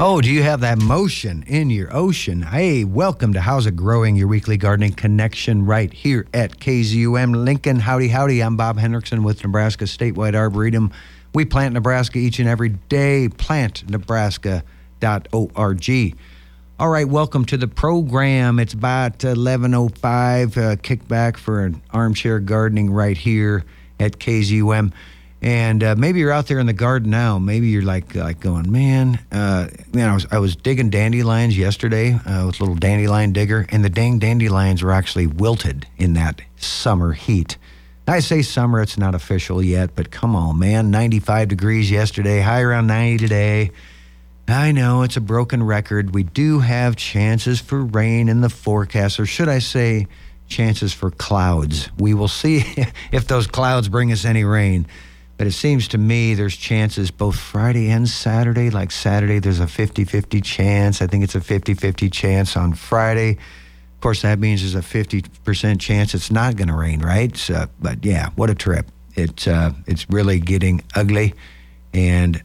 Oh, do you have that motion in your ocean? Hey, welcome to How's It Growing, your weekly gardening connection right here at KZUM Lincoln. Howdy, howdy. I'm Bob Hendrickson with Nebraska Statewide Arboretum. We plant Nebraska each and every day. Plantnebraska.org. All right, welcome to the program. It's about 11:05. Uh, kickback for an armchair gardening right here at KZUM. And uh, maybe you're out there in the garden now. Maybe you're like like going, man, uh, man. I was I was digging dandelions yesterday uh, with a little dandelion digger, and the dang dandelions were actually wilted in that summer heat. I say summer; it's not official yet, but come on, man. 95 degrees yesterday, high around 90 today. I know it's a broken record. We do have chances for rain in the forecast, or should I say, chances for clouds. We will see if those clouds bring us any rain. But it seems to me there's chances both Friday and Saturday. Like Saturday, there's a 50 50 chance. I think it's a 50 50 chance on Friday. Of course, that means there's a 50% chance it's not going to rain, right? So, but yeah, what a trip. It, uh, it's really getting ugly and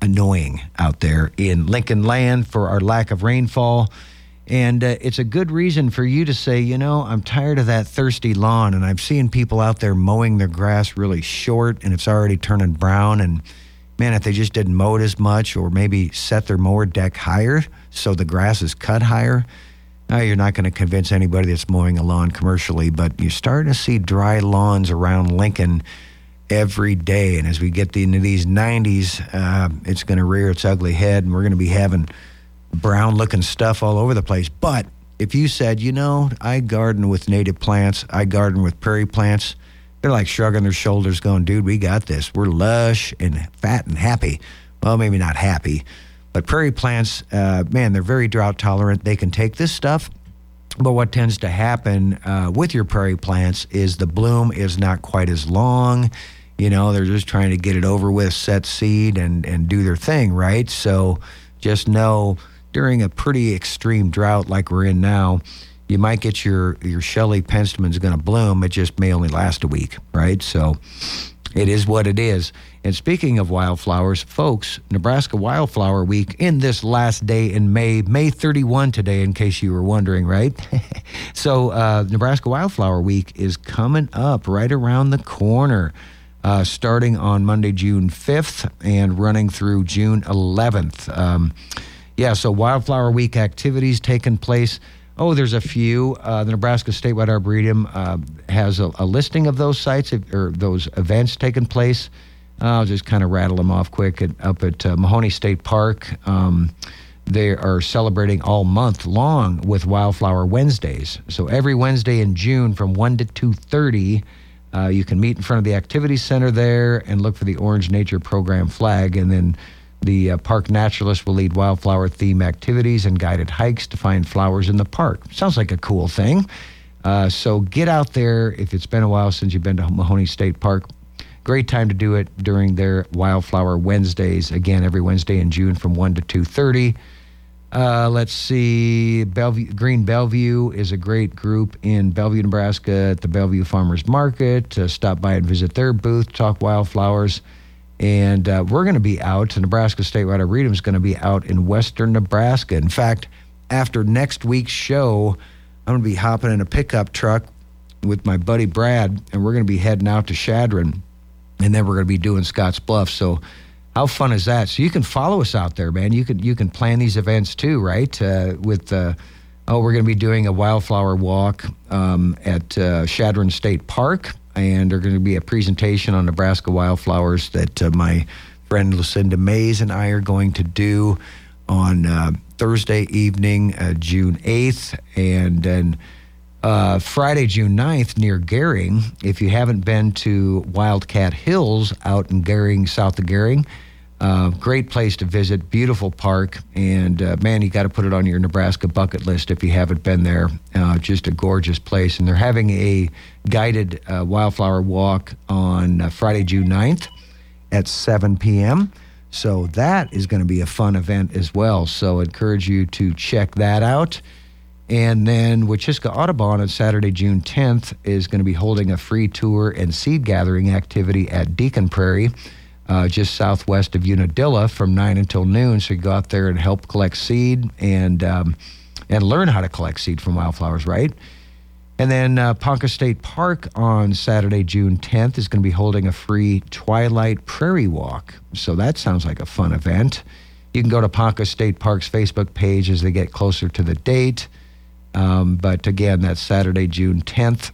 annoying out there in Lincoln land for our lack of rainfall. And uh, it's a good reason for you to say, you know, I'm tired of that thirsty lawn. And I've seen people out there mowing their grass really short and it's already turning brown. And man, if they just didn't mow it as much or maybe set their mower deck higher so the grass is cut higher, now you're not going to convince anybody that's mowing a lawn commercially. But you're starting to see dry lawns around Lincoln every day. And as we get into these 90s, uh, it's going to rear its ugly head and we're going to be having brown looking stuff all over the place. But if you said, you know, I garden with native plants, I garden with prairie plants, they're like shrugging their shoulders, going, dude, we got this. We're lush and fat and happy. Well, maybe not happy, but prairie plants, uh, man, they're very drought tolerant. They can take this stuff. But what tends to happen uh, with your prairie plants is the bloom is not quite as long. You know, they're just trying to get it over with, set seed, and, and do their thing, right? So just know during a pretty extreme drought like we're in now, you might get your your Shell-leaf Penstemons going to bloom. It just may only last a week, right? So it is what it is. And speaking of wildflowers, folks, Nebraska Wildflower Week in this last day in May, May 31 today, in case you were wondering, right? so uh, Nebraska Wildflower Week is coming up right around the corner. Uh, starting on Monday, June 5th, and running through June 11th. Um, yeah, so Wildflower Week activities taking place. Oh, there's a few. Uh, the Nebraska Statewide Arboretum uh, has a, a, listing of those sites or those events taking place. I'll just kind of rattle them off quick. At, up at uh, Mahoney State Park, um, they are celebrating all month long with Wildflower Wednesdays. So every Wednesday in June from 1 to 2.30, uh, you can meet in front of the activity center there and look for the Orange Nature Program flag. And then the uh, park naturalist will lead wildflower theme activities and guided hikes to find flowers in the park. Sounds like a cool thing. Uh, so get out there if it's been a while since you've been to Mahoney State Park. Great time to do it during their Wildflower Wednesdays. Again, every Wednesday in June from 1 to 2.30. Uh, let's see. Bellevue, Green Bellevue is a great group in Bellevue, Nebraska at the Bellevue Farmers Market. Uh, stop by and visit their booth, talk wildflowers. And uh, we're going to be out. Nebraska State Statewide Arboretum is going to be out in western Nebraska. In fact, after next week's show, I'm going to be hopping in a pickup truck with my buddy Brad, and we're going to be heading out to Chadron, and then we're going to be doing Scotts Bluff. So, how fun is that? So you can follow us out there, man. You can you can plan these events too, right? Uh, with uh, oh, we're going to be doing a wildflower walk um, at uh, Chadron State Park and there's going to be a presentation on Nebraska wildflowers that uh, my friend Lucinda Mays and I are going to do on uh, Thursday evening, uh, June 8th, and then uh, Friday, June 9th, near Gering. If you haven't been to Wildcat Hills out in Gering, south of Gering, uh, great place to visit, beautiful park, and uh, man, you got to put it on your Nebraska bucket list if you haven't been there. Uh, just a gorgeous place, and they're having a guided uh, wildflower walk on uh, Friday, June 9th at 7 p.m. So that is going to be a fun event as well. So encourage you to check that out. And then Wachiska Audubon on Saturday, June 10th, is going to be holding a free tour and seed gathering activity at Dieken Prairie. Uh, just southwest of Unadilla from 9 until noon. So you go out there and help collect seed and, um, and learn how to collect seed from wildflowers, right? And then uh, Ponca State Park on Saturday, June 10th, is going to be holding a free Twilight Prairie Walk. So that sounds like a fun event. You can go to Ponca State Park's Facebook page as they get closer to the date. Um, but again, that's Saturday, June 10th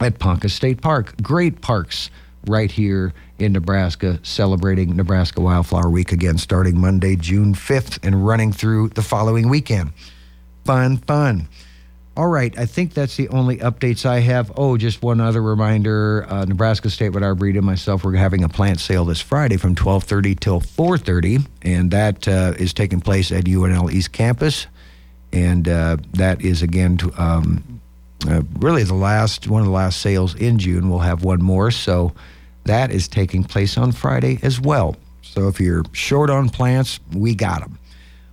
at Ponca State Park. Great parks right here in Nebraska, celebrating Nebraska Wildflower Week again, starting Monday, June 5th, and running through the following weekend. Fun, fun. All right, I think that's the only updates I have. Oh, just one other reminder: uh, Nebraska Statewide Arboretum myself we're having a plant sale this Friday from 12:30 till 4:30, and that uh, is taking place at UNL East Campus, and uh, that is again to, um, uh, really the last one of the last sales in June. We'll have one more, so that is taking place on Friday as well. So if you're short on plants, we got them.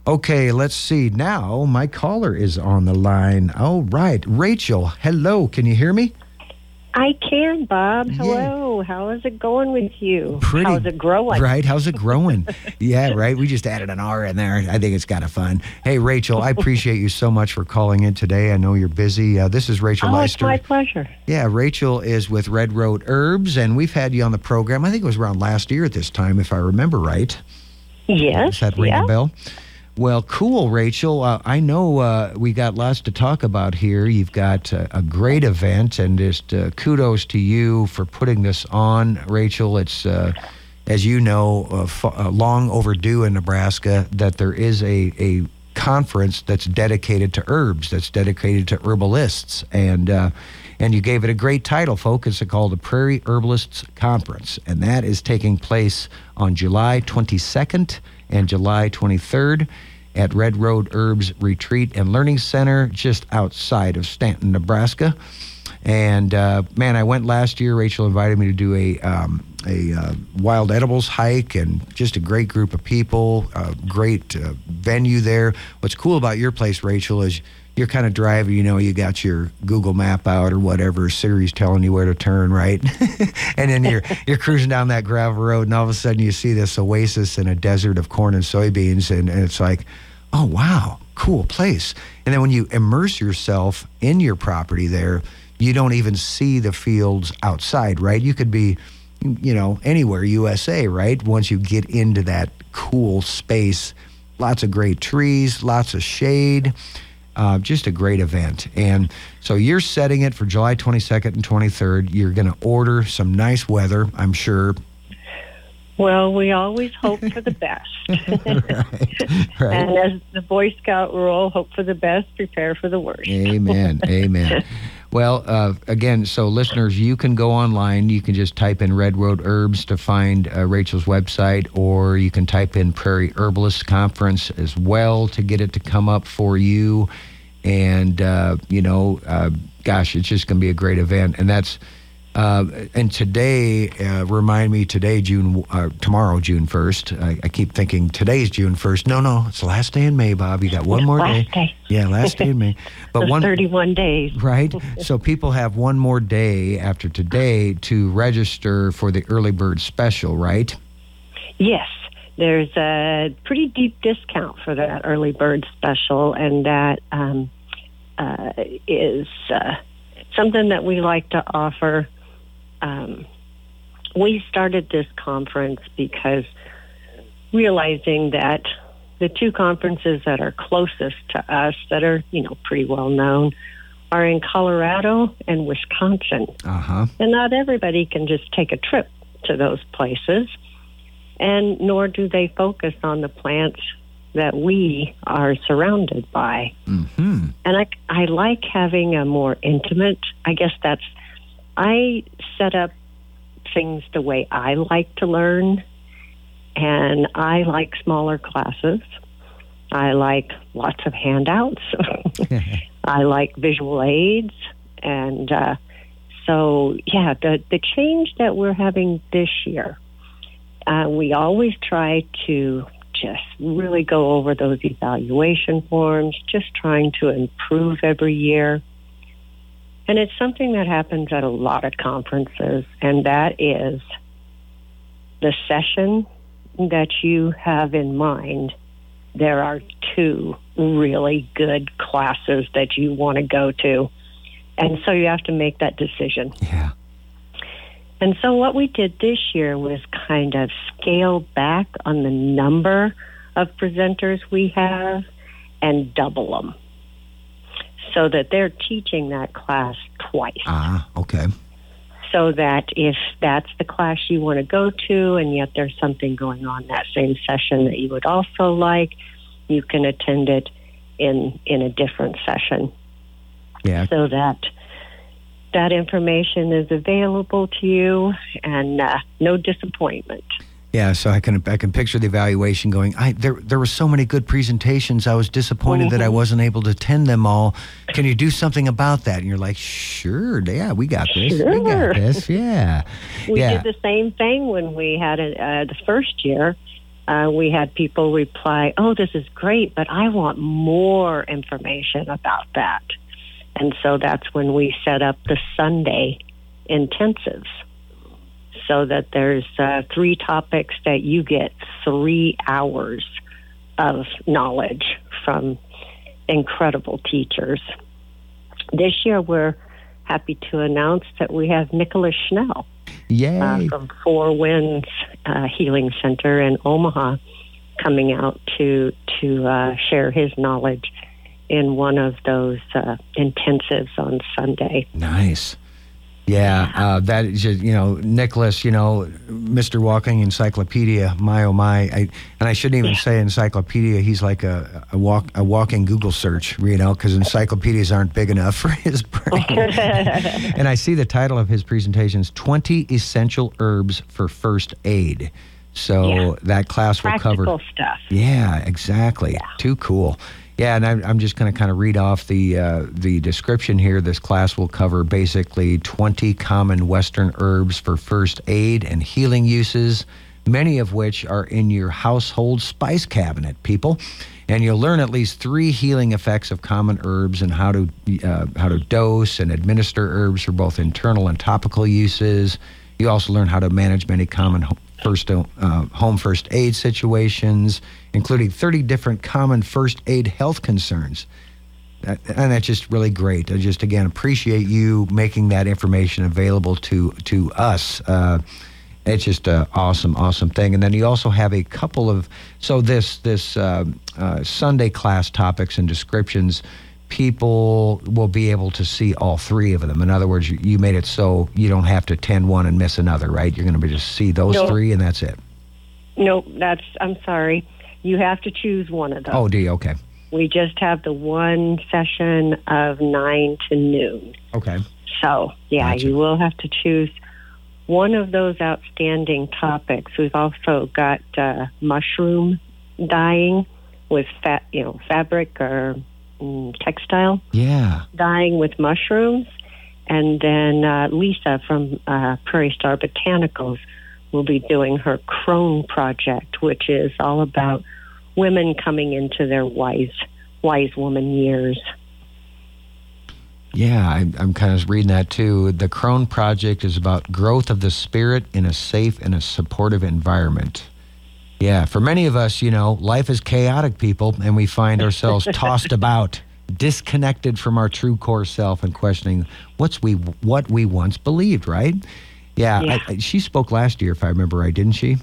Okay, let's see. Now my caller is on the line. All right, Rachel. Hello, can you hear me? I can, Bob. Hello. How is it going with you? Pretty. How's it growing? Right. How's it growing? yeah. Right. We just added an R in there. I think it's kind of fun. Hey, Rachel. I appreciate you so much for calling in today. I know you're busy. Uh, this is Rachel oh, Leister. it's my pleasure. Yeah, Rachel is with Red Road Herbs, and we've had you on the program. I think it was around last year at this time, if I remember right. Yes. Does that ring yeah. a bell? Well, cool, Rachel. Uh, I know uh, we got lots to talk about here. You've got uh, a great event, and just uh, kudos to you for putting this on, Rachel. It's, uh, as you know, f- long overdue in Nebraska that there is a, a conference that's dedicated to herbs, that's dedicated to herbalists, and and you gave it a great title, folks. It's called the Prairie Herbalists Conference, and that is taking place on July 22nd and July 23rd at Red Road Herbs Retreat and Learning Center, just outside of Stanton, Nebraska. And uh, man, I went last year. Rachel invited me to do a um, a uh, wild edibles hike, and just a great group of people, a great uh, venue there. What's cool about your place, Rachel, is you're kind of driving. You know, you got your Google Map out or whatever. Siri's telling you where to turn, right? and then you're you're cruising down that gravel road, and all of a sudden you see this oasis in a desert of corn and soybeans, and, and it's like, oh wow, cool place. And then when you immerse yourself in your property there, you don't even see the fields outside, right? You could be, you know, anywhere USA, right? Once you get into that cool space, lots of great trees, lots of shade. Uh, just a great event. And so you're setting it for July 22nd and 23rd. You're going to order some nice weather, I'm sure. Well, we always hope for the best. right. right. And as the Boy Scout rule, hope for the best, prepare for the worst. Amen. Amen. Well, uh, again, so listeners, you can go online. You can just type in Red Road Herbs to find uh, Rachel's website, or you can type in Prairie Herbalist Conference as well to get it to come up for you. And, uh, you know, uh, gosh, it's just going to be a great event. And that's, uh, and today, uh, remind me today, June, uh, tomorrow, June 1st. I, I keep thinking today's June 1st. No, no, it's the last day in May, Bob. You got one more last day. day. Yeah, last day in May. But one 31 days. right? so people have one more day after today to register for the early bird special, right? Yes. There's a pretty deep discount for that early bird special, and that um, uh, is uh, something that we like to offer. Um, we started this conference because realizing that the two conferences that are closest to us, that are you know pretty well known, are in Colorado and Wisconsin. Uh huh. And not everybody can just take a trip to those places, and nor do they focus on the plants that we are surrounded by. Hmm. And I, I like having a more intimate, I guess that's, I set up things the way I like to learn, and I like smaller classes. I like lots of handouts. I like visual aids, and uh, so yeah, the the change that we're having this year, uh, we always try to just really go over those evaluation forms, just trying to improve every year. And it's something that happens at a lot of conferences, and that is the session that you have in mind, there are two really good classes that you want to go to. And so you have to make that decision. Yeah. And so what we did this year was kind of scale back on the number of presenters we have and double them so that they're teaching that class twice. Ah, okay. So that if that's the class you want to go to and yet there's something going on that same session that you would also like, you can attend it in in a different session. Yeah. So that that information is available to you and uh, no disappointment. Yeah, so I can I can picture the evaluation going. I there there were so many good presentations. I was disappointed that I Mm-hmm. wasn't able to attend them all. Can you do something about that? And you're like, sure, yeah, we got this. We got this. Yeah, We yeah, did the same thing when we had it uh, the first year. Uh, we had people reply, "Oh, this is great, but I want more information about that." And so that's when we set up the Sunday intensives, so that there's uh, three topics that you get three hours of knowledge from incredible teachers. This year, we're happy to announce that we have Nicholas Schnell yay. uh, from Four Winds uh, Healing Center in Omaha coming out to to uh, share his knowledge in one of those uh, intensives on Sunday. Nice. Yeah, uh, that is just, you know, Nicholas, you know, Mr. Walking Encyclopedia, my oh my, I, and I shouldn't even say encyclopedia. He's like a, a walk a walking Google search, you know, because encyclopedias aren't big enough for his brain. and I see the title of his presentations: Twenty Essential Herbs for First Aid. So Yeah. that class will cover. Practical stuff. Yeah, exactly. Too cool. Yeah, and I'm, I'm just going to kind of read off the uh, the description here. This class will cover basically 20 common Western herbs for first aid and healing uses, many of which are in your household spice cabinet, people. And you'll learn at least three healing effects of common herbs and how to uh, how to dose and administer herbs for both internal and topical uses. You also learn how to manage many common first uh, home first aid situations, including 30 different common first aid health concerns. That- and that's just really great. I just again appreciate you making that information available to to us. Uh, it's just an awesome, awesome thing. And then you also have a couple of so this this uh, uh, Sunday class topics and descriptions. People will be able to see all three of them. In other words, you, you made it so you don't have to attend one and miss another, right? You're going to be just see those No. three, and that's it. No, that's. I'm sorry. You have to choose one of those. Oh, do you? Okay. We just have the one session of nine to noon. Okay. So, yeah, Gotcha. you will have to choose one of those outstanding topics. We've also got uh, mushroom dyeing with fat, you know, fabric or mm, textile Yeah. dyeing with mushrooms, and then uh, Lisa from uh, Prairie Star Botanicals will be doing her Crone project, which is all about women coming into their wise, wise woman years. Yeah, I, I'm kind of reading that too. The Crone Project is about growth of the spirit in a safe and a supportive environment. Yeah, for many of us, you know, life is chaotic, people, and we find ourselves tossed about, disconnected from our true core self, and questioning what's we what we once believed. Right? Yeah, Yeah. I, I, she spoke last year, if I remember right, didn't she?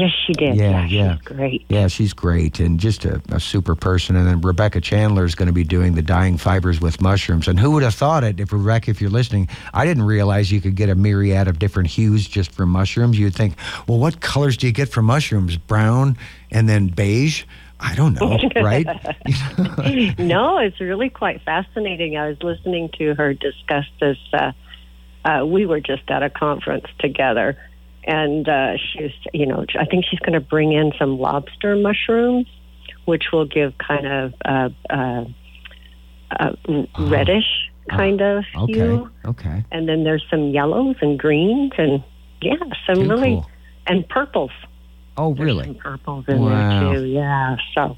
Yes, she did. Yeah, she's yeah. great. Yeah, she's great and just a, a super person. And then Rebecca Chandler is going to be doing the dyeing fibers with mushrooms. And who would have thought it? If Rebecca, if you're listening, I didn't realize you could get a myriad of different hues just from mushrooms. You'd think, well, what colors do you get from mushrooms? Brown and then beige. I don't know, right? no, it's really quite fascinating. I was listening to her discuss this. Uh, uh, we were just at a conference together, and uh, she was, you know, I think she's going to bring in some lobster mushrooms, which will give kind of uh, uh, uh, reddish kind of Ah, okay, hue. okay. And then there's some yellows and greens, and yeah, some Too really cool. and purples. Oh, There's really? some purples in Wow. there too. Yeah, so.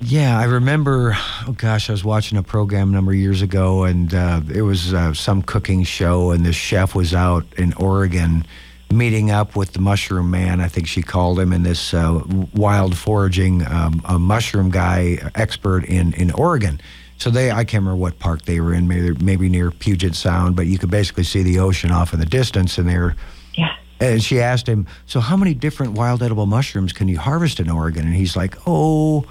Yeah, I remember. Oh gosh, I was watching a program a number of years ago, and uh, it was uh, some cooking show, and the chef was out in Oregon meeting up with the mushroom man. I think she called him, and this uh, wild foraging um, a mushroom guy expert in in Oregon. So they, I can't remember what park they were in, maybe maybe near Puget Sound, but you could basically see the ocean off in the distance, and they're. Yeah. And she asked him, "So how many different wild edible mushrooms can you harvest in Oregon?" And he's like, "Oh,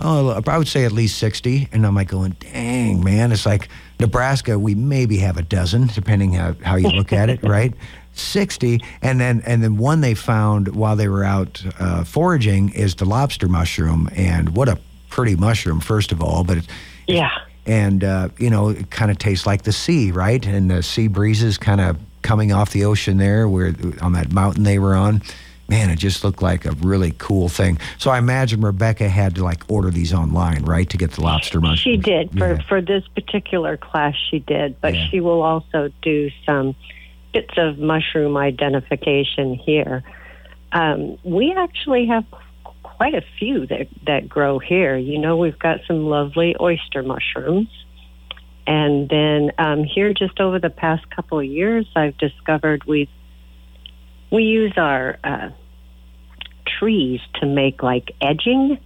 oh, I would say at least 60. And I'm like going, dang, man. It's like Nebraska, we maybe have a dozen, depending how, how you look at it, right? 60 and then and then one they found while they were out uh, foraging is the lobster mushroom and what a pretty mushroom first of all but Yeah. and uh, you know it kind of tastes like the sea right and the sea breezes kind of coming off the ocean there where on that mountain they were on man it just looked like a really cool thing so i imagine rebecca had to like order these online right to get the lobster mushroom She did for for this particular class. She did, but Yeah. she will also do some bits of mushroom identification here. Um, we actually have quite a few that that grow here. You know, we've got some lovely oyster mushrooms, and then um, here, just over the past couple of years, I've discovered we we use our uh, trees to make like edging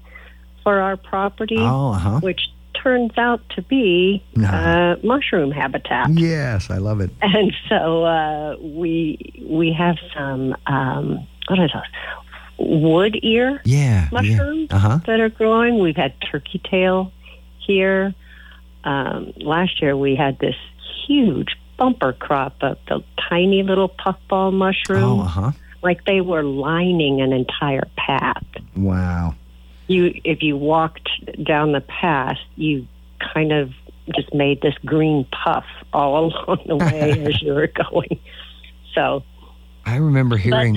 for our property oh uh-huh which turns out to be uh, mushroom habitat. yes i love it And so uh, we we have some um, what is it? Wood ear yeah mushrooms yeah. uh-huh that are growing. We've had turkey tail here. Um, last year we had this huge bumper crop of the tiny little puffball oh uh-huh like they were lining an entire path wow you if you walked down the path, you kind of just made this green puff all along the way as you were going. So, i remember hearing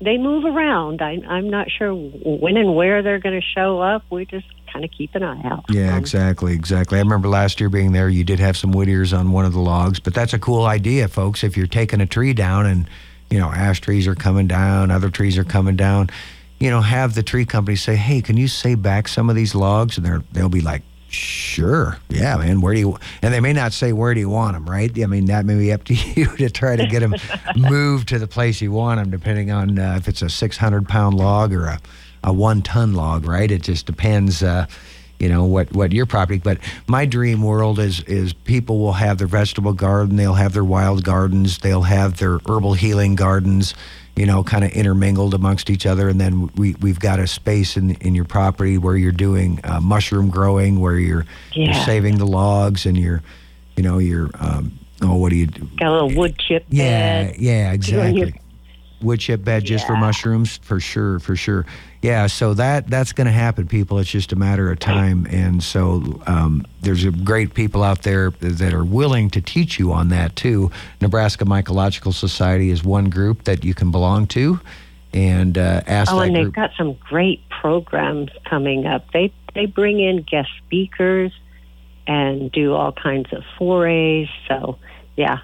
they move around. I, I'm not sure when and where they're going to show up. We just kind of keep an eye out. Yeah, them. exactly, exactly. I remember last year being there. You did have some ears on one of the logs, but that's a cool idea, folks. If you're taking a tree down and you know ash trees are coming down, other trees are coming down, you know, have the tree company say, "Hey, can you save back some of these logs?" And they're they'll be like, "Sure, yeah, man. Where do you?" And they may not say, "Where do you want them?" Right? I mean, that may be up to you to try to get them moved to the place you want them, depending on uh, if it's a 600 pound log or a a one ton log, right? It just depends. Uh, you know what what your property but my dream world is is people will have their vegetable garden they'll have their wild gardens they'll have their herbal healing gardens you know kind of intermingled amongst each other and then we we've got a space in in your property where you're doing uh, mushroom growing where you're you're saving the logs and you're you know you're um oh what do you do? Got a little wood chip yeah bed. yeah exactly wood chip bed just for mushrooms? For sure for sure. Yeah so that that's going to happen people. It's just a matter of time. And so um, there's a great people out there that are willing to teach you on that too. Nebraska mycological society is one group that you can belong to. And uh, ask Oh, and they've group got some great programs coming up. They they bring in guest speakers and do all kinds of forays. So, yeah,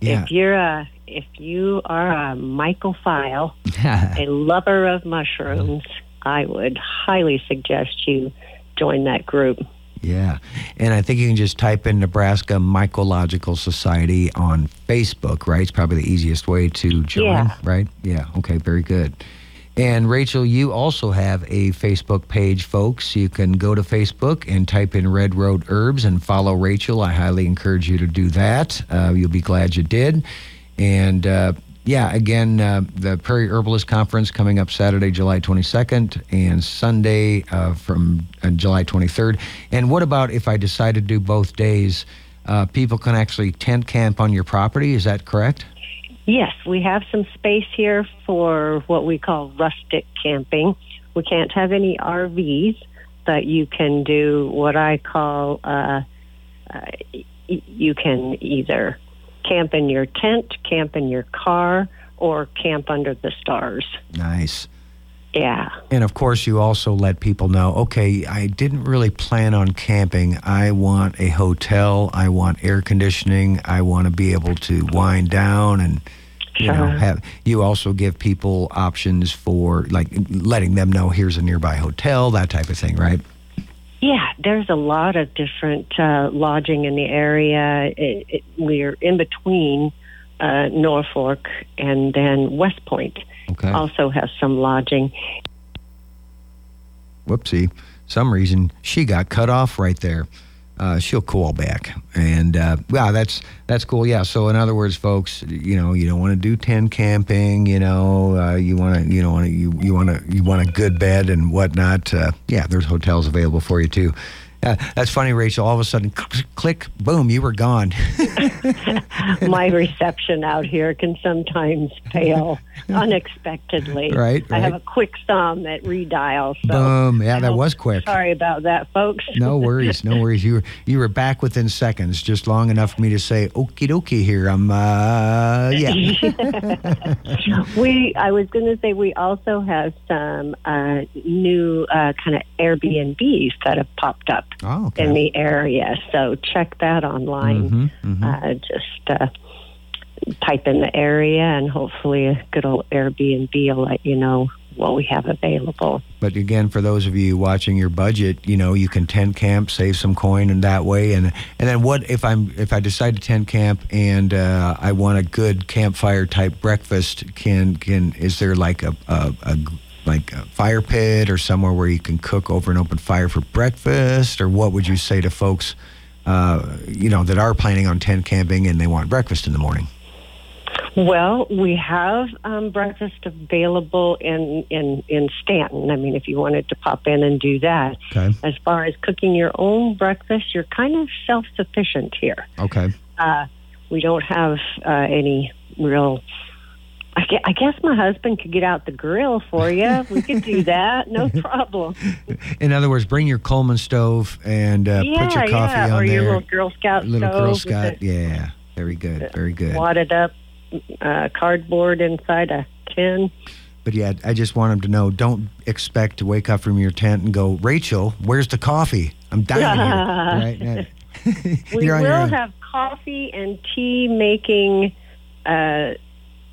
yeah. If you're a if you are a mycophile, a lover of mushrooms, I would highly suggest you join that group. Yeah. And I think you can just type in Nebraska Mycological Society on Facebook, right? It's probably the easiest way to join, Yeah. right? Yeah. Okay. Very good. And Rachel, you also have a Facebook page, folks. You can go to Facebook and type in Red Road Herbs and follow Rachel. I highly encourage you to do that. Uh, you'll be glad you did. And uh, yeah, again, uh, the Prairie Herbalist Conference coming up Saturday, July 22nd, and Sunday uh, from uh, July 23rd. And what about if I decide to do both days? Uh, people can actually tent camp on your property. Is that correct? Yes, we have some space here for what we call rustic camping. We can't have any RVs, but you can do what I call uh, uh, you can either camp in your tent, camp in your car, or camp under the stars. Nice. Yeah. And of course, you also let people know okay, I didn't really plan on camping. I want a hotel. I want air conditioning. I want to be able to wind down and. You know, Sure. have you also give people options for like letting them know here's a nearby hotel, that type of thing, right? Yeah, there's a lot of different uh, lodging in the area. It, it, we're in between uh, Norfolk, and then West Point Okay. also has some lodging. Whoopsie. Some reason she got cut off right there. Uh, she'll call back, and uh, wow, that's that's cool. Yeah. So in other words, folks, you know, you don't want to do tent camping. You know, uh, you want to, you know, you you want to, you want a good bed and whatnot. Uh, yeah, there's hotels available for you too. Uh, that's funny, Rachel. All of a sudden, click, boom, you were gone. My reception out here can sometimes fail unexpectedly. Right, I have a quick thumb that redials. So boom. Yeah, that was quick. Sorry about that, folks. No worries, no worries. You were you were back within seconds, just long enough for me to say okie dokie here. I'm uh yeah. we I was going to say we also have some uh, new uh, kind of Airbnbs that have popped up Oh, okay. in the area. So check that online. Mhm, mhm. Uh, just uh, type in the area, and hopefully a good old Airbnb will let you know what we have available. But again, for those of you watching your budget, you know, you can tent camp, save some coin in that way. And and then what if I'm if I decide to tent camp and uh, I want a good campfire type breakfast? Can can is there like a, a, a like a fire pit or somewhere where you can cook over an open fire for breakfast? Or what would you say to folks, uh, you know, that are planning on tent camping and they want breakfast in the morning? Well, we have um, breakfast available in, in, in Stanton. I mean, if you wanted to pop in and do that. Okay. As far as cooking your own breakfast, you're kind of self sufficient here. Okay. Uh, we don't have uh, any real. I gue- I guess my husband could get out the grill for you. We could do that, no problem. In other words, bring your Coleman stove and uh, yeah, put your coffee yeah, on or there. your little Girl Scout little stove Girl Scout. the Yeah, very good, very good. wadded up uh, cardboard inside a tin. But yeah, I just want them to know: don't expect to wake up from your tent and go, "Rachel, where's the coffee? I'm dying here." Right? We You're on your will have coffee and tea making uh,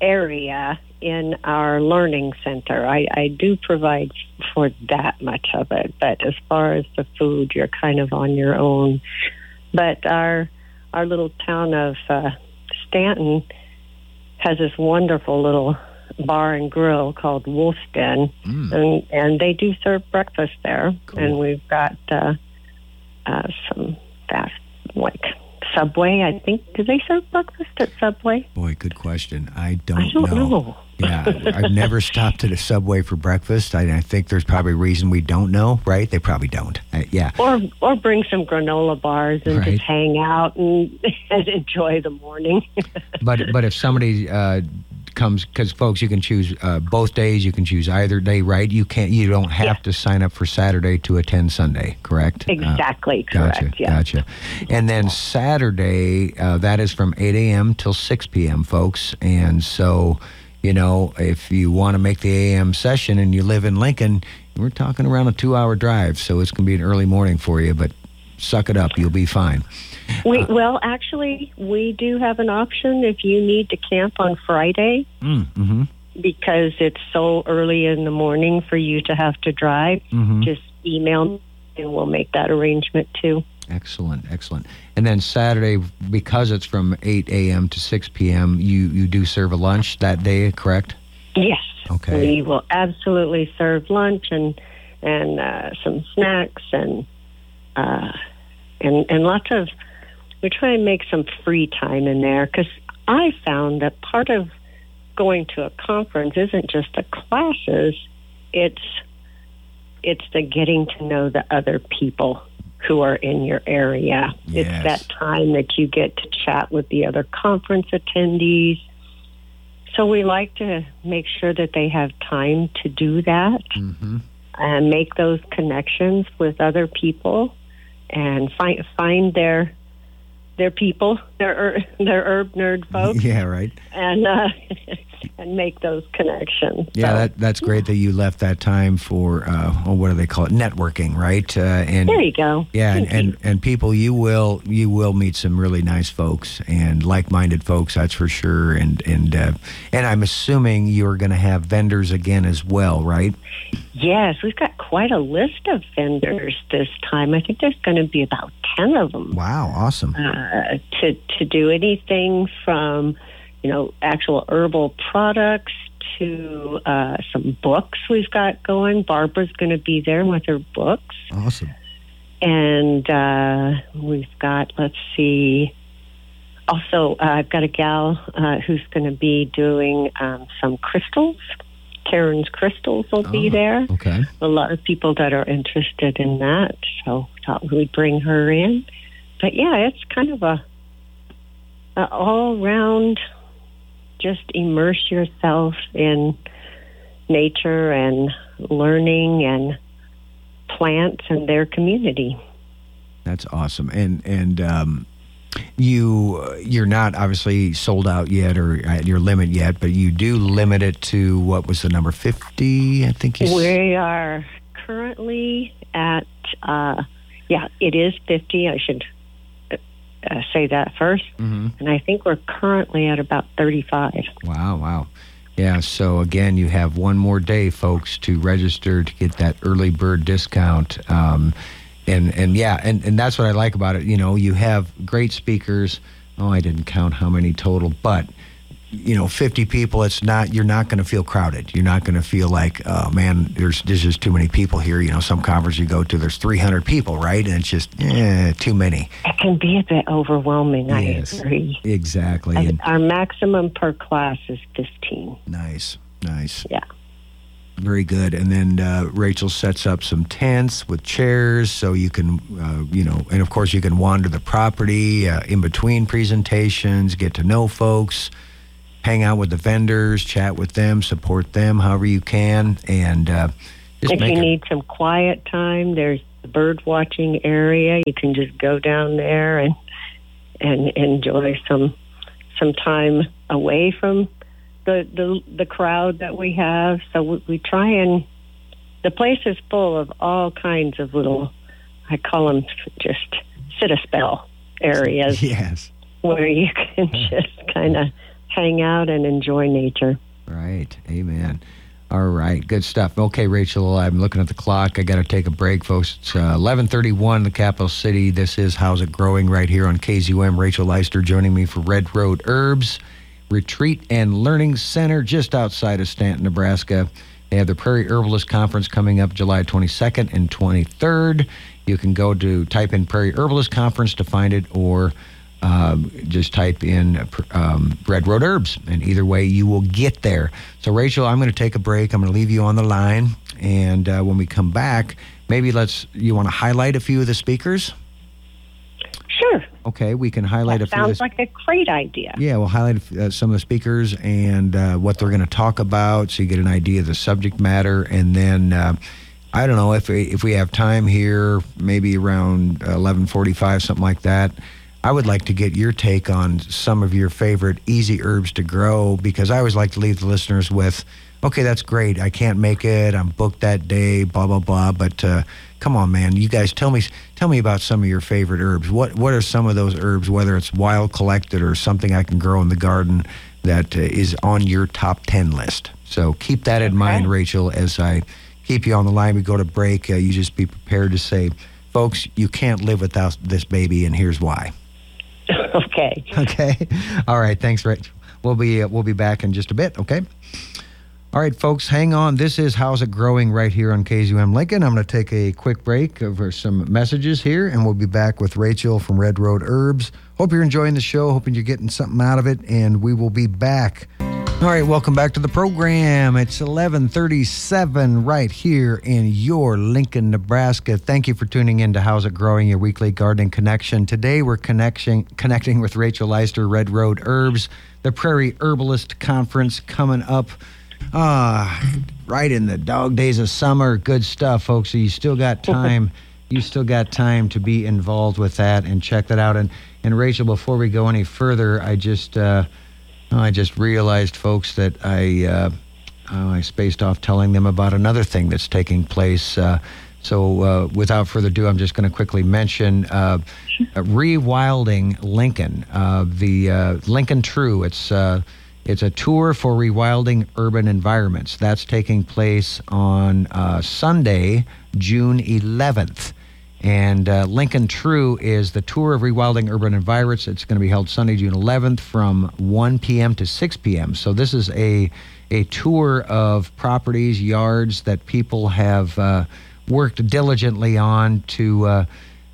area in our learning center. I, I do provide for that much of it, but as far as the food, you're kind of on your own. But our our little town of uh, Stanton has this wonderful little bar and grill called Wolf's Den, Mm. and and they do serve breakfast there. Cool. And we've got uh, uh, some fast like Subway. I think do they serve breakfast at Subway? Boy, good question. I don't, I don't know. yeah, I've never stopped at a Subway for breakfast. I, I think there's probably a reason we don't know, right? They probably don't. Uh, yeah. Or or bring some granola bars and Right. just hang out and, and enjoy the morning. But but if somebody uh, comes, because folks, you can choose uh, both days. You can choose either day, right? You can't. You don't have Yeah. to sign up for Saturday to attend Sunday, correct? Uh, exactly Gotcha, correct. Yeah. gotcha. And then Saturday, uh, that is from 8 a.m. till 6 p.m., folks. And so, you know, if you want to make the AM session and you live in Lincoln, we're talking around a two hour drive. So it's going to be an early morning for you, but suck it up. You'll be fine. We well actually we do have an option if you need to camp on Friday Mm, mm-hmm. because it's so early in the morning for you to have to drive. Mm-hmm. Just email me and we'll make that arrangement too. Excellent, excellent. And then Saturday, because it's from 8 a.m. to 6 p.m., you, you do serve a lunch that day, correct? Yes. Okay. We will absolutely serve lunch and and uh, some snacks and uh, and and lots of. We try and make some free time in there because I found that part of going to a conference isn't just the classes; it's it's the getting to know the other people who are in your area. Yes. It's that time that you get to chat with the other conference attendees. So we like to make sure that they have time to do that Mm-hmm. and make those connections with other people and find find their their people, their ur- their herb nerd folks, Yeah, right. and uh, and make those connections. Yeah, So, that, that's great that you left that time for, uh, oh, what do they call it? Networking, right? Uh, and there you go. yeah, and, and, and people, you will you will meet some really nice folks and like-minded folks, that's for sure. And and uh, and I'm assuming you're going to have vendors again as well, right? yes, we've got quite a list of vendors this time. I think there's going to be about ten of them. Wow, awesome. uh, to to do anything from you know, actual herbal products to uh, some books we've got going. Barbara's going to be there with her books. Awesome. And uh, we've got, let's see, also, uh, I've got a gal uh, who's going to be doing um, some crystals. Karen's crystals will be Oh, there. Okay. A lot of people that are interested in that, so thought we'd bring her in. But yeah, it's kind of a, a all round, just immerse yourself in nature and learning and plants and their community. That's awesome. And and um, you you're not obviously sold out yet or at your limit yet, but you do limit it to what was the number fifty? I think you. We are currently at, uh, yeah, it is 50. I should uh, say that first. Mhm. And I think we're currently at about 35. Wow, wow. Yeah, so again, you have one more day, folks, to register to get that early bird discount. Um, and, and yeah, and, and that's what I like about it. You know, you have great speakers. Oh, I didn't count how many total, but you know, 50 people, it's not, you're not going to feel crowded. You're not going to feel like, oh man, there's, there's just too many people here. You know, some conference you go to, there's 300 people, right? And it's just, eh, too many. It can be a bit overwhelming, Yes. I agree. Exactly. And Our maximum per class is 15. nice, nice. Yeah. Very good. And then uh, Rachel sets up some tents with chairs so you can, uh, you know, and of course you can wander the property uh, in between presentations, get to know folks, hang out with the vendors, chat with them, support them however you can, and uh, if you need some quiet time, there's the bird watching area. You can just go down there and and enjoy some some time away from the the, the crowd that we have. So we, we try and the place is full of all kinds of little I call them just sit a spell areas Yes. where you can just kind of hang out and enjoy nature. Right. Amen. All right. Good stuff. Okay, Rachel, I'm looking at the clock. I got to take a break, folks. It's uh, 1131, the capital city. This is How's It Growing right here on KZUM. Rachel Leister joining me for Red Road Herbs Retreat and Learning Center just outside of Stanton, Nebraska. They have the Prairie Herbalist Conference coming up July 22nd and 23rd. You can go to type in Prairie Herbalist Conference to find it or um, just type in um, Red Road Herbs, and either way, you will get there. So, Rachel, I'm going to take a break. I'm going to leave you on the line, and uh, when we come back, maybe let's. You want to highlight a few of the speakers? Sure. Okay, we can highlight a few. of Sounds the, like a great idea. yeah, we'll highlight uh, some of the speakers and uh, what they're going to talk about, so you get an idea of the subject matter, and then. Uh, I don't know if we, if we have time here, maybe around 11:45, something like that. I would like to get your take on some of your favorite easy herbs to grow because I always like to leave the listeners with, okay, that's great. I can't make it. I'm booked that day. Blah blah blah. But uh, come on, man, you guys tell me tell me about some of your favorite herbs. What what are some of those herbs? Whether it's wild collected or something I can grow in the garden that uh, is on your top ten list. So keep that in mind, Rachel, as I keep you on the line. We go to break. Uh, you just be prepared to say, folks, you can't live without this baby, and here's why. okay. Okay. All right. Thanks, Rachel. We'll be uh, we'll be back in just a bit. Okay. All right, folks, hang on. This is How's It Growing right here on KZUM Lincoln. I'm going to take a quick break for some messages here, and we'll be back with Rachel from Red Road Herbs. Hope you're enjoying the show, hoping you're getting something out of it, and we will be back. All right, welcome back to the program. It's 1137 right here in your Lincoln, Nebraska. Thank you for tuning in to How's It Growing, your weekly gardening connection. Today we're connection, connecting with Rachel Leister, Red Road Herbs, the Prairie Herbalist Conference coming up Ah, right in the dog days of summer. Good stuff, folks. So you still got time. you still got time to be involved with that and check that out. And and Rachel, before we go any further, I just uh, I just realized, folks, that I uh, oh, I spaced off telling them about another thing that's taking place. Uh, so uh, without further ado, I'm just going to quickly mention uh, uh, rewilding Lincoln, uh, the Lincoln True. It's it's a tour for rewilding urban environments. That's taking place on Sunday, June 11th. And uh, Lincoln True is the tour of rewilding urban environments. It's going to be held Sunday, June 11th from 1 p.m. to 6 p.m. So this is a a tour of properties, yards that people have uh, worked diligently on to. Uh,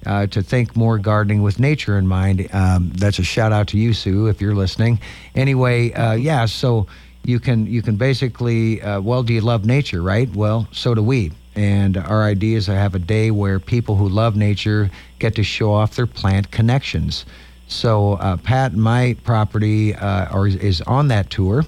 uh, to think more gardening with nature in mind. Um, that's a shout out to you, Sue, if you're listening. Anyway, uh, yeah, so you can you can basically, uh, well, do you love nature, right? Well, so do we. And our idea is to have a day where people who love nature get to show off their plant connections. So uh, Pat, my property, uh, is on that tour.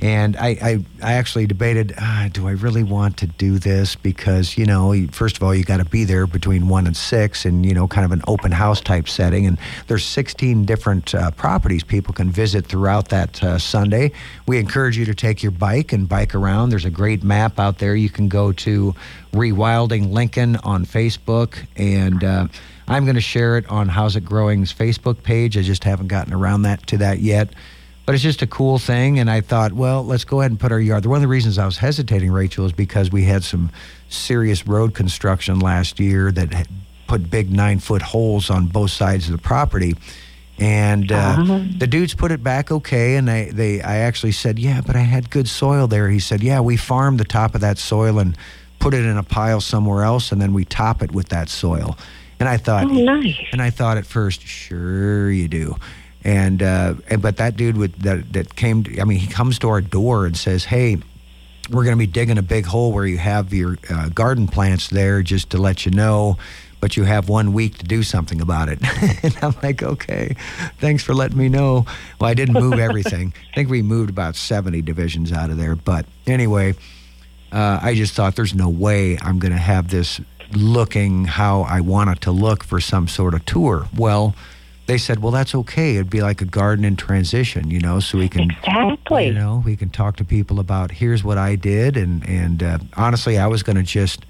And I, I, I actually debated, ah, do I really want to do this? Because, you know, first of all, you got to be there between one and six and, you know, kind of an open house type setting. And there's 16 different uh, properties people can visit throughout that uh, Sunday. We encourage you to take your bike and bike around. There's a great map out there. You can go to Rewilding Lincoln on Facebook. And, uh, I'm going to share it on How's It Growing's Facebook page. I just haven't gotten around that to that yet but it's just a cool thing. And I thought, well, let's go ahead and put our yard. One of the reasons I was hesitating, Rachel, is because we had some serious road construction last year that put big nine foot holes on both sides of the property. And uh, uh-huh. the dudes put it back okay, and they, they I actually said, yeah, but I had good soil there. He said, yeah, we farmed the top of that soil and put it in a pile somewhere else, and then we top it with that soil. And I thought, oh, nice. And I thought at first, sure you do. And, uh, but that dude with, that that came, to, I mean, he comes to our door and says, "Hey, we're going to be digging a big hole where you have your uh, garden plants there, just to let you know." But you have one week to do something about it. and I'm like, okay, thanks for letting me know. Well, I didn't move everything. I think we moved about 70 divisions out of there. But anyway, uh, I just thought there's no way I'm going to have this looking how I want it to look for some sort of tour. Well, they said, well, that's okay. It'd be like a garden in transition, you know, so we can exactly, you know, we can talk to people about here's what I did, and and uh, honestly, I was going to just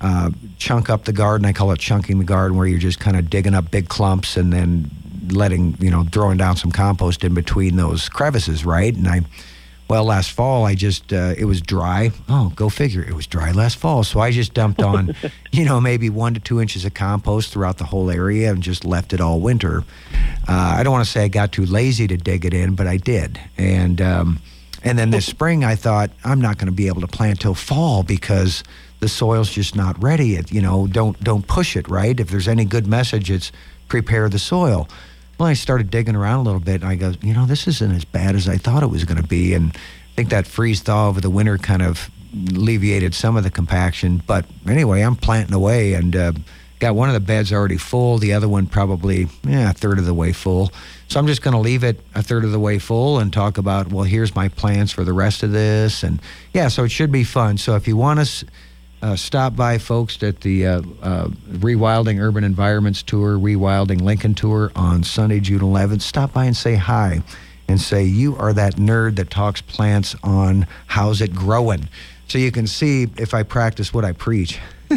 uh, chunk up the garden. I call it chunking the garden, where you're just kind of digging up big clumps and then letting you know throwing down some compost in between those crevices, right? And I well, last fall I just uh, it was dry. Oh, go figure. It was dry last fall, so I just dumped on, you know, maybe one to two inches of compost throughout the whole area and just left it all winter. Uh, I don't want to say I got too lazy to dig it in, but I did. And um, and then this spring I thought I'm not going to be able to plant till fall because the soil's just not ready. It, you know, don't don't push it right. If there's any good message, it's prepare the soil. Well, I started digging around a little bit, and I go, you know, this isn't as bad as I thought it was going to be. And I think that freeze thaw over the winter kind of alleviated some of the compaction. But anyway, I'm planting away and uh, got one of the beds already full, the other one probably yeah, a third of the way full. So I'm just going to leave it a third of the way full and talk about, well, here's my plans for the rest of this. And yeah, so it should be fun. So if you want us uh, stop by, folks, at the uh, uh, Rewilding Urban Environments Tour, Rewilding Lincoln Tour on Sunday, June 11th. Stop by and say hi and say, You are that nerd that talks plants on How's It Growing? So you can see if I practice what I preach.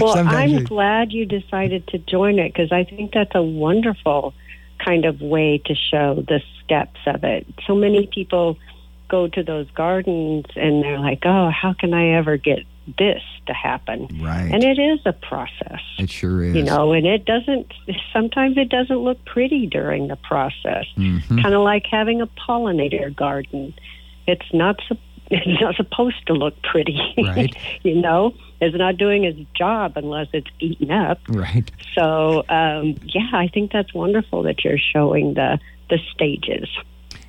well, I'm you... glad you decided to join it because I think that's a wonderful kind of way to show the steps of it. So many people go to those gardens and they're like, oh, how can I ever get this to happen. Right. And it is a process. It sure is. You know, and it doesn't, sometimes it doesn't look pretty during the process. Mm-hmm. Kind of like having a pollinator garden. It's not, it's not supposed to look pretty. Right. you know, it's not doing its job unless it's eaten up. Right. So, um, yeah, I think that's wonderful that you're showing the, the stages.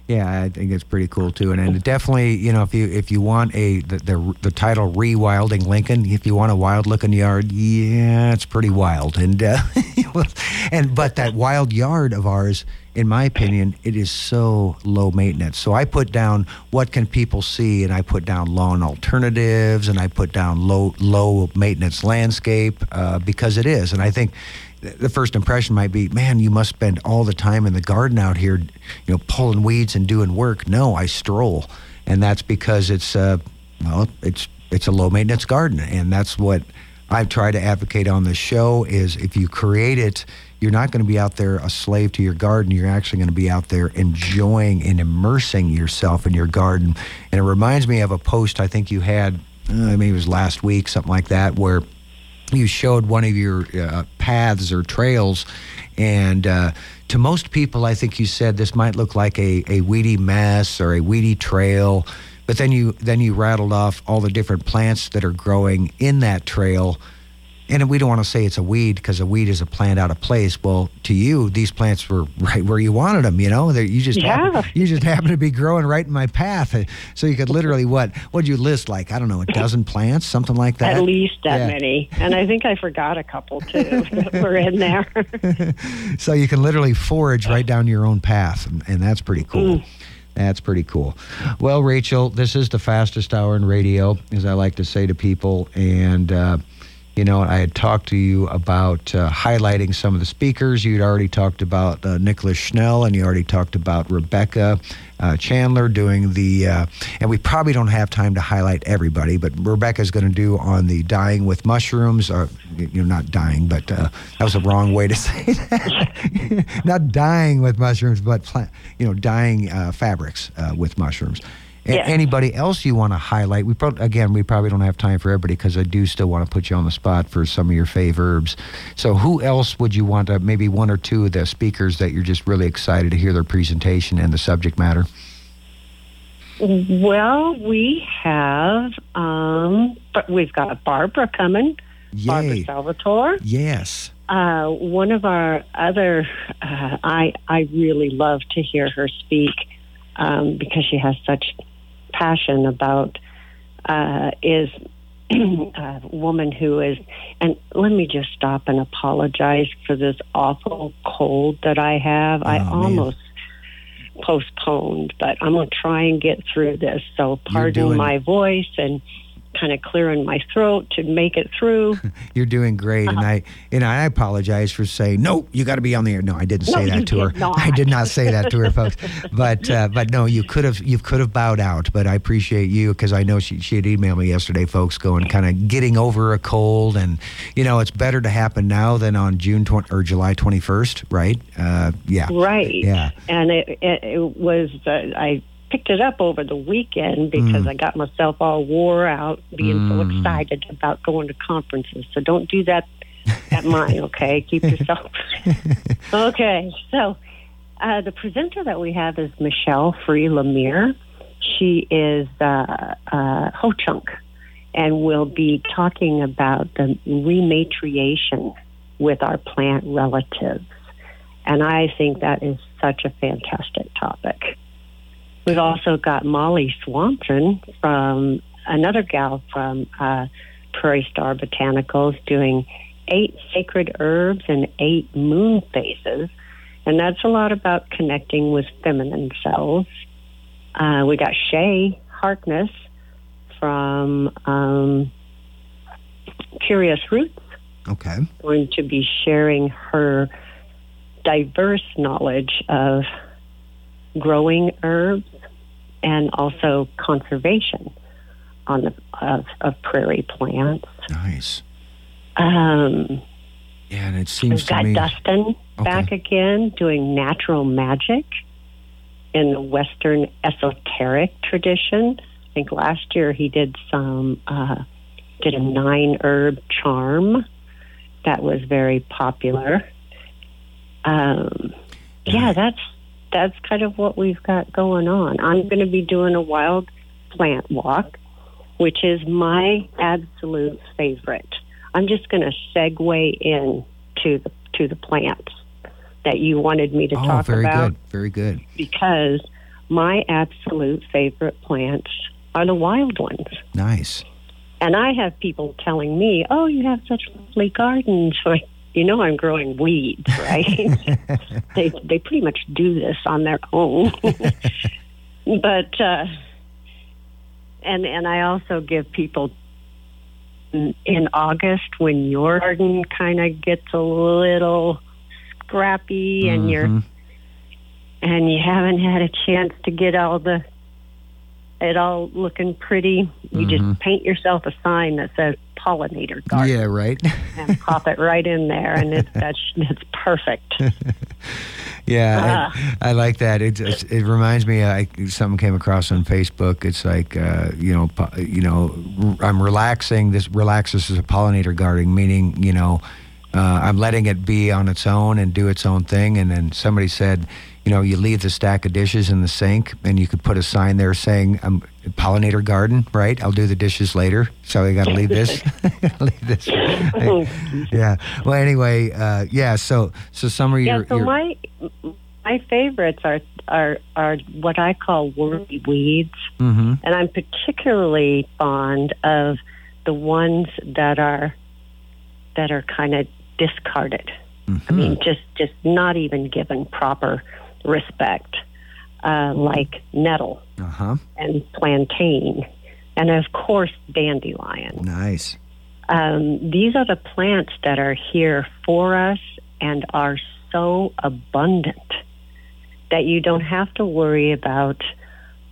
Yeah, I think it's pretty cool too, and, and definitely, you know, if you if you want a the, the, the title rewilding Lincoln, if you want a wild looking yard, yeah, it's pretty wild, and uh, and but that wild yard of ours, in my opinion, it is so low maintenance. So I put down what can people see, and I put down lawn alternatives, and I put down low low maintenance landscape uh, because it is, and I think the first impression might be, man, you must spend all the time in the garden out here, you know, pulling weeds and doing work. No, I stroll, and that's because it's uh, well, it's it's a low maintenance garden, and that's what I try to advocate on this show. Is if you create it, you're not going to be out there a slave to your garden. You're actually going to be out there enjoying and immersing yourself in your garden. And it reminds me of a post I think you had, uh, maybe it was last week, something like that, where you showed one of your uh, paths or trails, and uh, to most people, I think you said this might look like a, a weedy mess or a weedy trail, but then you then you rattled off all the different plants that are growing in that trail and we don't want to say it's a weed because a weed is a plant out of place. Well, to you, these plants were right where you wanted them. You know, They're, you just yeah. happen, you just happen to be growing right in my path. So you could literally what would you list like I don't know a dozen plants, something like that. At least that yeah. many, and I think I forgot a couple too that were in there. so you can literally forage right down your own path, and, and that's pretty cool. Mm. That's pretty cool. Well, Rachel, this is the fastest hour in radio, as I like to say to people, and. Uh, you know, I had talked to you about uh, highlighting some of the speakers. You'd already talked about uh, Nicholas Schnell, and you already talked about Rebecca uh, Chandler doing the, uh, and we probably don't have time to highlight everybody, but Rebecca's going to do on the dying with mushrooms, or you know, not dying, but uh, that was the wrong way to say that. not dying with mushrooms, but plant, you know, dyeing uh, fabrics with mushrooms. Yeah. Anybody else you want to highlight? We pro- again, we probably don't have time for everybody because I do still want to put you on the spot for some of your fave herbs. So, who else would you want to? Maybe one or two of the speakers that you're just really excited to hear their presentation and the subject matter. Well, we have, um, but we've got Barbara coming. Yay. Barbara Salvatore. Yes. Uh, one of our other, uh, I I really love to hear her speak um, because she has such passion about uh, is a woman who is, and let me just stop and apologize for this awful cold that I have. Oh, I man. almost postponed, but I'm going to try and get through this. So pardon my voice and kind of clearing my throat to make it through. You're doing great, uh-huh. and I and I apologize for saying no. You got to be on the air. No, I didn't say no, that to her. Not. I did not say that to her, folks. But uh, but no, you could have you could have bowed out. But I appreciate you because I know she she had emailed me yesterday, folks, going kind of getting over a cold, and you know it's better to happen now than on June 20, or July 21st, right? Uh, yeah, right. Yeah, and it it, it was uh, I picked it up over the weekend because mm. I got myself all wore out being mm. so excited about going to conferences. So don't do that at mine, okay? Keep yourself. okay, so uh, the presenter that we have is Michelle Free Lemire. She is uh, uh, Ho Chunk and we'll be talking about the rematriation with our plant relatives. And I think that is such a fantastic topic. We've also got Molly Swanson from another gal from uh, Prairie Star Botanicals doing eight sacred herbs and eight moon phases. And that's a lot about connecting with feminine cells. Uh, we got Shay Harkness from um, Curious Roots. Okay. Going to be sharing her diverse knowledge of growing herbs and also conservation on the, of, of prairie plants. Nice. Um, yeah, and it seems we've got me... Dustin okay. back again doing natural magic in the Western esoteric tradition. I think last year he did some uh, did a nine herb charm that was very popular. Um, yeah, that's that's kind of what we've got going on. I'm going to be doing a wild plant walk, which is my absolute favorite. I'm just going to segue in to the to the plants that you wanted me to oh, talk very about. Very good, very good. Because my absolute favorite plants are the wild ones. Nice. And I have people telling me, "Oh, you have such lovely gardens." Like, you know I'm growing weeds, right? they they pretty much do this on their own. but uh, and and I also give people in August when your garden kind of gets a little scrappy and mm-hmm. you're and you haven't had a chance to get all the it all looking pretty. You mm-hmm. just paint yourself a sign that says pollinator garden. Yeah, right. and pop it right in there, and it's that's it's perfect. Yeah, Ah. I, I like that. It, it it reminds me. I something came across on Facebook. It's like uh, you know, you know, r- I'm relaxing. This relaxes is a pollinator gardening, meaning you know, uh, I'm letting it be on its own and do its own thing. And then somebody said, you know, you leave the stack of dishes in the sink, and you could put a sign there saying, "I'm pollinator garden." Right? I'll do the dishes later. So I got to leave this. leave this. yeah. Well, anyway, uh, yeah. So so some of Yeah, your, so your my my favorites are are are what I call wormy weeds, hmm and I'm particularly fond of the ones that are that are kind of discarded. I mean, just just not even given proper respect, uh, like nettle Uh huh. and plantain, and of course dandelion. Nice. Um, these are the plants that are here for us and are so abundant that you don't have to worry about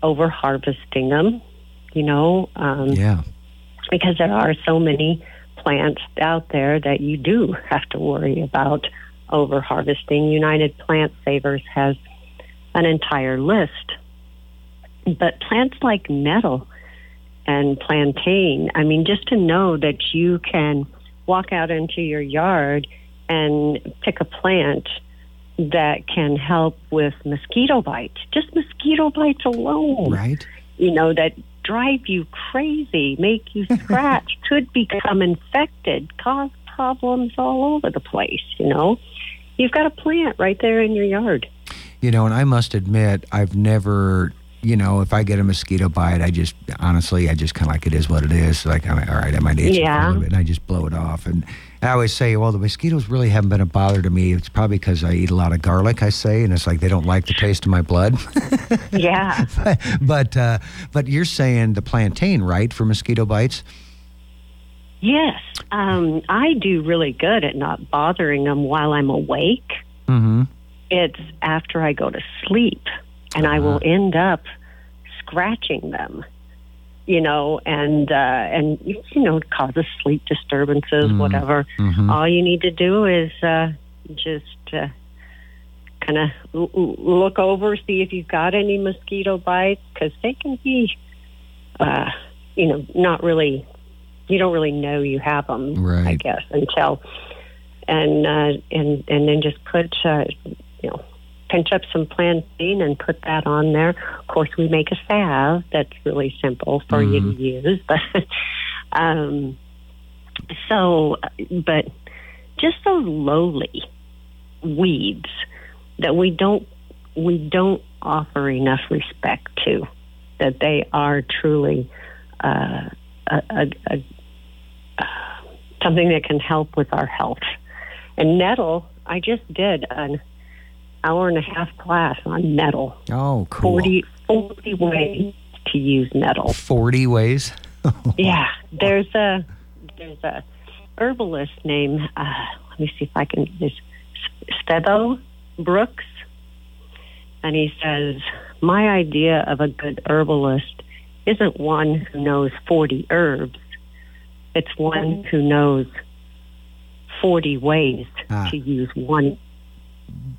over harvesting them, you know, um, Yeah. because there are so many plants out there that you do have to worry about over harvesting. United Plant Savers has an entire list. But plants like nettle and plantain, I mean, just to know that you can walk out into your yard and pick a plant that can help with mosquito bites, just mosquito bites alone Right. you know, that drive you crazy, make you scratch, could become infected, cause problems all over the place, you know. You've got a plant right there in your yard. You know, and I must admit, I've never, you know, if I get a mosquito bite, I just honestly, I just kind of like it is what it is. Like, I'm all right, I might itch Yeah. a little bit, and I just blow it off. And I always say, well, the mosquitoes really haven't been a bother to me. It's probably because I eat a lot of garlic. I say, and it's like they don't like the taste of my blood. Yeah. but uh, but you're saying the plantain, right, for mosquito bites? Yes. Um, I do really good at not bothering them while I'm awake. Mm-hmm. It's after I go to sleep, and I will end up scratching them. You know, and uh, and you know, it causes sleep disturbances, Mhm. whatever. Mm-hmm. all you need to do is uh, just uh, kind of l- l- look over, see if you've got any mosquito bites, because they can be, uh, you know, not really. You don't really know you have them, Right. I guess, until and uh, and and then just put, uh, you know, pinch up some plantain and put that on there. Of course, we make a salve that's really simple for you to use, but um, so, but just those lowly weeds that we don't we don't offer enough respect to that they are truly uh, a, a, a, something that can help with our health. And nettle, I just did an hour and a half class on nettle. Oh, cool. 40, 40 ways to use nettle. 40 ways. Yeah, there's a there's a herbalist named uh, let me see if I can this Stebo Brooks, and he says my idea of a good herbalist isn't one who knows forty herbs; it's one who knows forty ways Ah. to use one.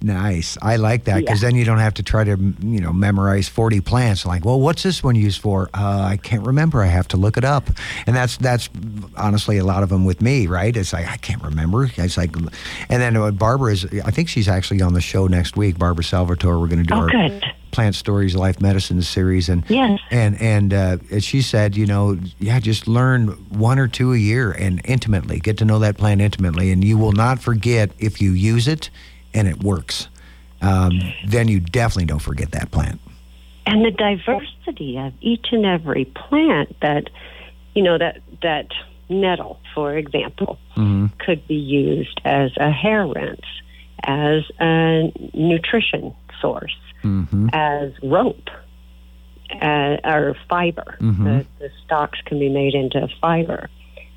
Nice. I like that because then you don't have to try to, you know, memorize 40 plants. Like, well, what's this one used for? Uh, I can't remember. I have to look it up. And that's that's honestly a lot of them with me, right? It's like I can't remember. It's like, and then uh, Barbara is. I think she's actually on the show next week. Barbara Salvatore. We're going to do Oh, our good. Plant stories, life medicine series, and Yes. and and uh, as she said, you know, yeah, just learn one or two a year and intimately get to know that plant intimately, and you will not forget if you use it and it works. Um, then you definitely don't forget that plant. and the diversity of each and every plant that you know that that nettle for example hmm could be used as a hair rinse as a nutrition source hmm as rope uh, or fiber Mhm. the, the stalks can be made into fiber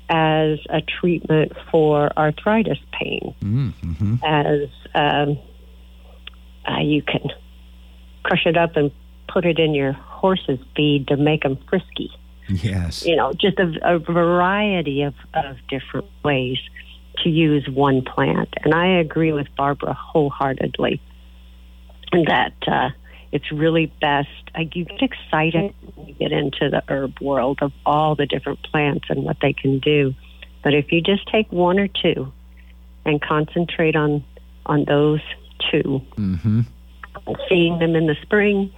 as a treatment for arthritis pain hmm as um, uh, you can crush it up and put it in your horse's feed to make them frisky. Yes. You know, just a, a variety of, of different ways to use one plant. And I agree with Barbara wholeheartedly. That uh, it's really best. I, you get excited when you get into the herb world of all the different plants and what they can do. But if you just take one or two and concentrate on on those 2 Mm-hmm. seeing them in the spring,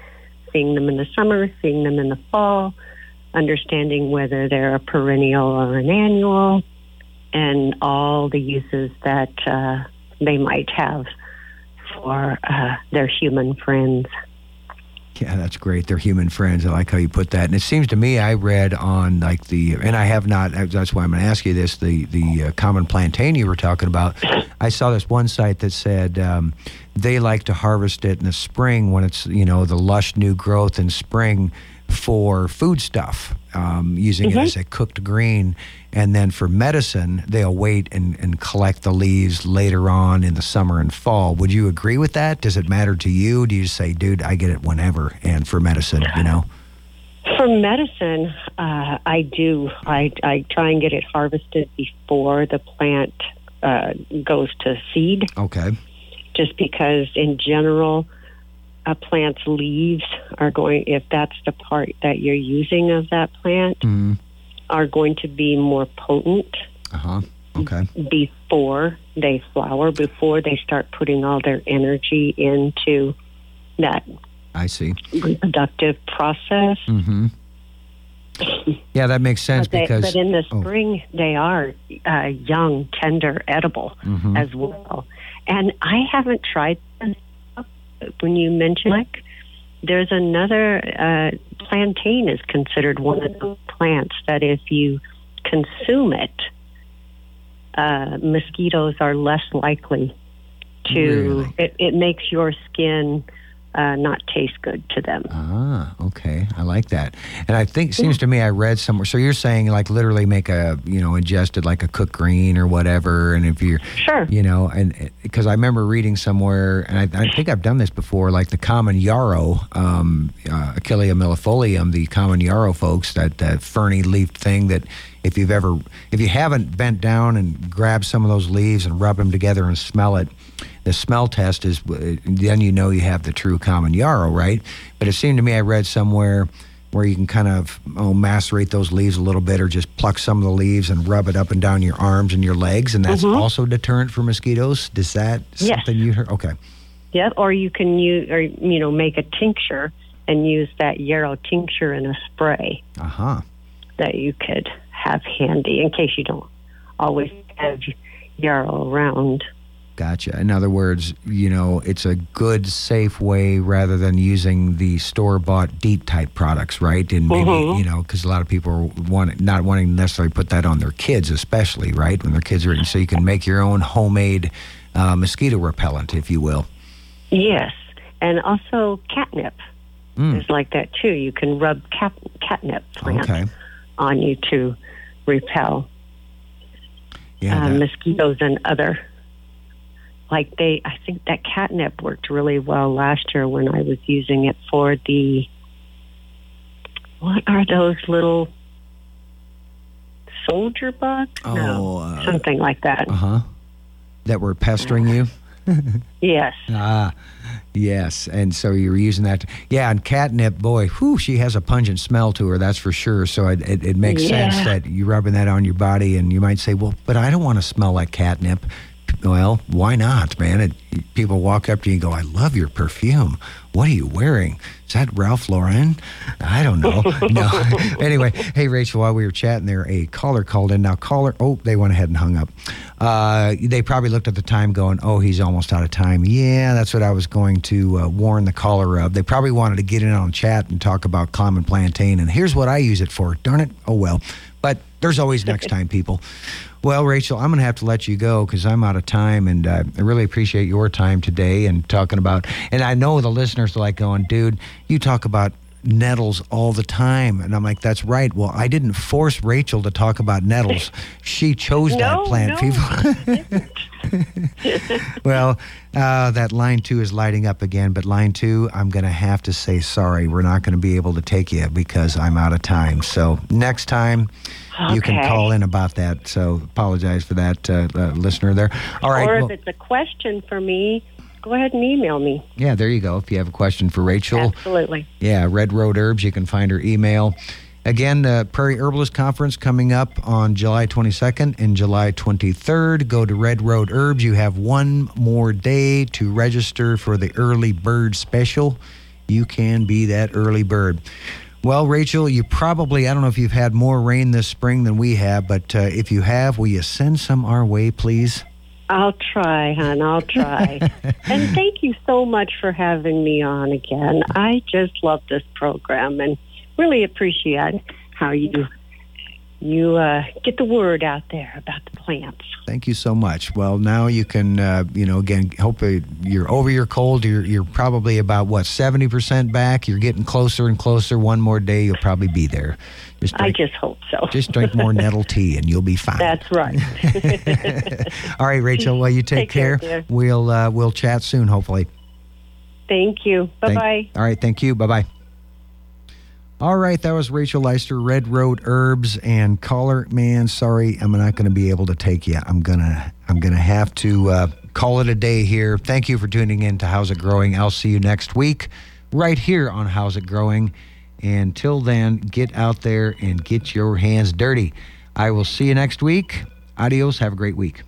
seeing them in the summer, seeing them in the fall, understanding whether they're a perennial or an annual, and all the uses that uh, they might have for uh, their human friends. Yeah, that's great. They're human friends. I like how you put that. And it seems to me, I read on like the, and I have not. That's why I'm going to ask you this. The the uh, common plantain you were talking about. I saw this one site that said um, they like to harvest it in the spring when it's you know the lush new growth in spring for food stuff, um, using it as a cooked green. And then for medicine, they'll wait and, and collect the leaves later on in the summer and fall. Would you agree with that? Does it matter to you? Do you say, dude, I get it whenever? And for medicine, you know? For medicine, uh, I do. I, I try and get it harvested before the plant uh, goes to seed, Okay. just because in general, a plant's leaves are going, if that's the part that you're using of that plant, Mm. are going to be more potent Uh huh. Okay. before they flower, before they start putting all their energy into that I see. reproductive process. Mm-hmm. Yeah, that makes sense But, they, because. but in the oh. spring, they are uh, young, tender, edible Mhm. as well. And I haven't tried them. When you mention like, there's another uh, plantain is considered one of the plants that if you consume it, uh, mosquitoes are less likely to. Really? It, it makes your skin uh, not taste good to them. Ah, okay. I like that. And I think seems to me I read somewhere. So you're saying like literally make a you know ingested like a cooked green or whatever, and if you're Sure. you know, and because I remember reading somewhere, and I, I think I've done this before, like the common yarrow, um, uh, Achillea millefolium, the common yarrow, folks, that that ferny leaf thing that if you've ever, if you haven't bent down and grabbed some of those leaves and rub them together and smell it, the smell test is then you know you have the true common yarrow, right? But it seemed to me I read somewhere where you can kind of oh, macerate those leaves a little bit or just pluck some of the leaves and rub it up and down your arms and your legs and that's also deterrent for mosquitoes is that Yes. something you heard okay Yeah, or you can use, or you know, make a tincture and use that yarrow tincture in a spray uh-huh that you could have handy in case you don't always have yarrow around. Gotcha in other words you know it's a good safe way rather than using the store-bought DEET type products right and maybe Mhm. you know because a lot of people are want, not wanting to necessarily put that on their kids especially right when their kids are eating. so you can make your own homemade uh, mosquito repellent if you will Yes, and also catnip Mm. is like that too. You can rub cat, catnip plants okay on you to repel yeah uh, mosquitoes and other. Like they, I think that catnip worked really well last year when I was using it for the. What are those little soldier bugs? Oh, no, uh, something like that. uh-huh that were pestering you Yes. Ah, yes. And so you were using that. yeah, and catnip, boy, whew, she has a pungent smell to her, that's for sure. So it, it, it makes sense that you're rubbing that on your body, and you might say, well, but I don't want to smell like catnip. Well, why not, man? It, people walk up to you and go, I love your perfume. What are you wearing? Is that Ralph Lauren? I don't know. no. anyway, hey, Rachel, while we were chatting there, a caller called in. Now, caller, oh, they went ahead and hung up. Uh, they probably looked at the time going, oh, he's almost out of time. Yeah, that's what I was going to uh, warn the caller of. They probably wanted to get in on chat and talk about common plantain. And here's what I use it for. Darn it. Oh, well. But there's always next time, people. Well, Rachel, I'm going to have to let you go because I'm out of time, and uh, I really appreciate your time today and talking about. And I know the listeners are like going, "Dude, you talk about nettles all the time," and I'm like, "That's right." Well, I didn't force Rachel to talk about nettles; she chose that plant. no. People. well, uh, that line two is lighting up again, but line two, I'm going to have to say sorry. We're not going to be able to take you because I'm out of time. So next time. You can call in about that. So apologize for that, uh, uh, listener there. All right. or well- if it's a question for me, go ahead and email me. Yeah, there you go. If you have a question for Rachel. Absolutely. Yeah, Red Road Herbs. You can find her email. Again, the Prairie Herbalist Conference coming up on July 22nd and July 23rd. Go to Red Road Herbs. You have one more day to register for the early bird special. You can be that early bird. Well, Rachel, you probably, I don't know if you've had more rain this spring than we have, but uh, if you have, will you send some our way, please? I'll try, hon. I'll try. and thank you so much for having me on again. I just love this program and really appreciate how you you uh, get the word out there about the plants. Thank you so much. Well, now you can, uh, you know, again, hope you're over your cold. You're, you're probably about, what, 70% back? You're getting closer and closer. One more day, you'll probably be there. Just drink, I just hope so. just drink more nettle tea and you'll be fine. That's right. All right, Rachel. Well, you take, take care. care we'll, uh, we'll chat soon, hopefully. Thank you. Bye bye. All right. Thank you. Bye bye. All right, that was Rachel Leister, Red Road Herbs, and caller. Man, sorry, I'm not going to be able to take you. I'm gonna, I'm gonna have to uh, call it a day here. Thank you for tuning in to How's It Growing. I'll see you next week, right here on How's It Growing. Until then, get out there and get your hands dirty. I will see you next week. Adios. Have a great week.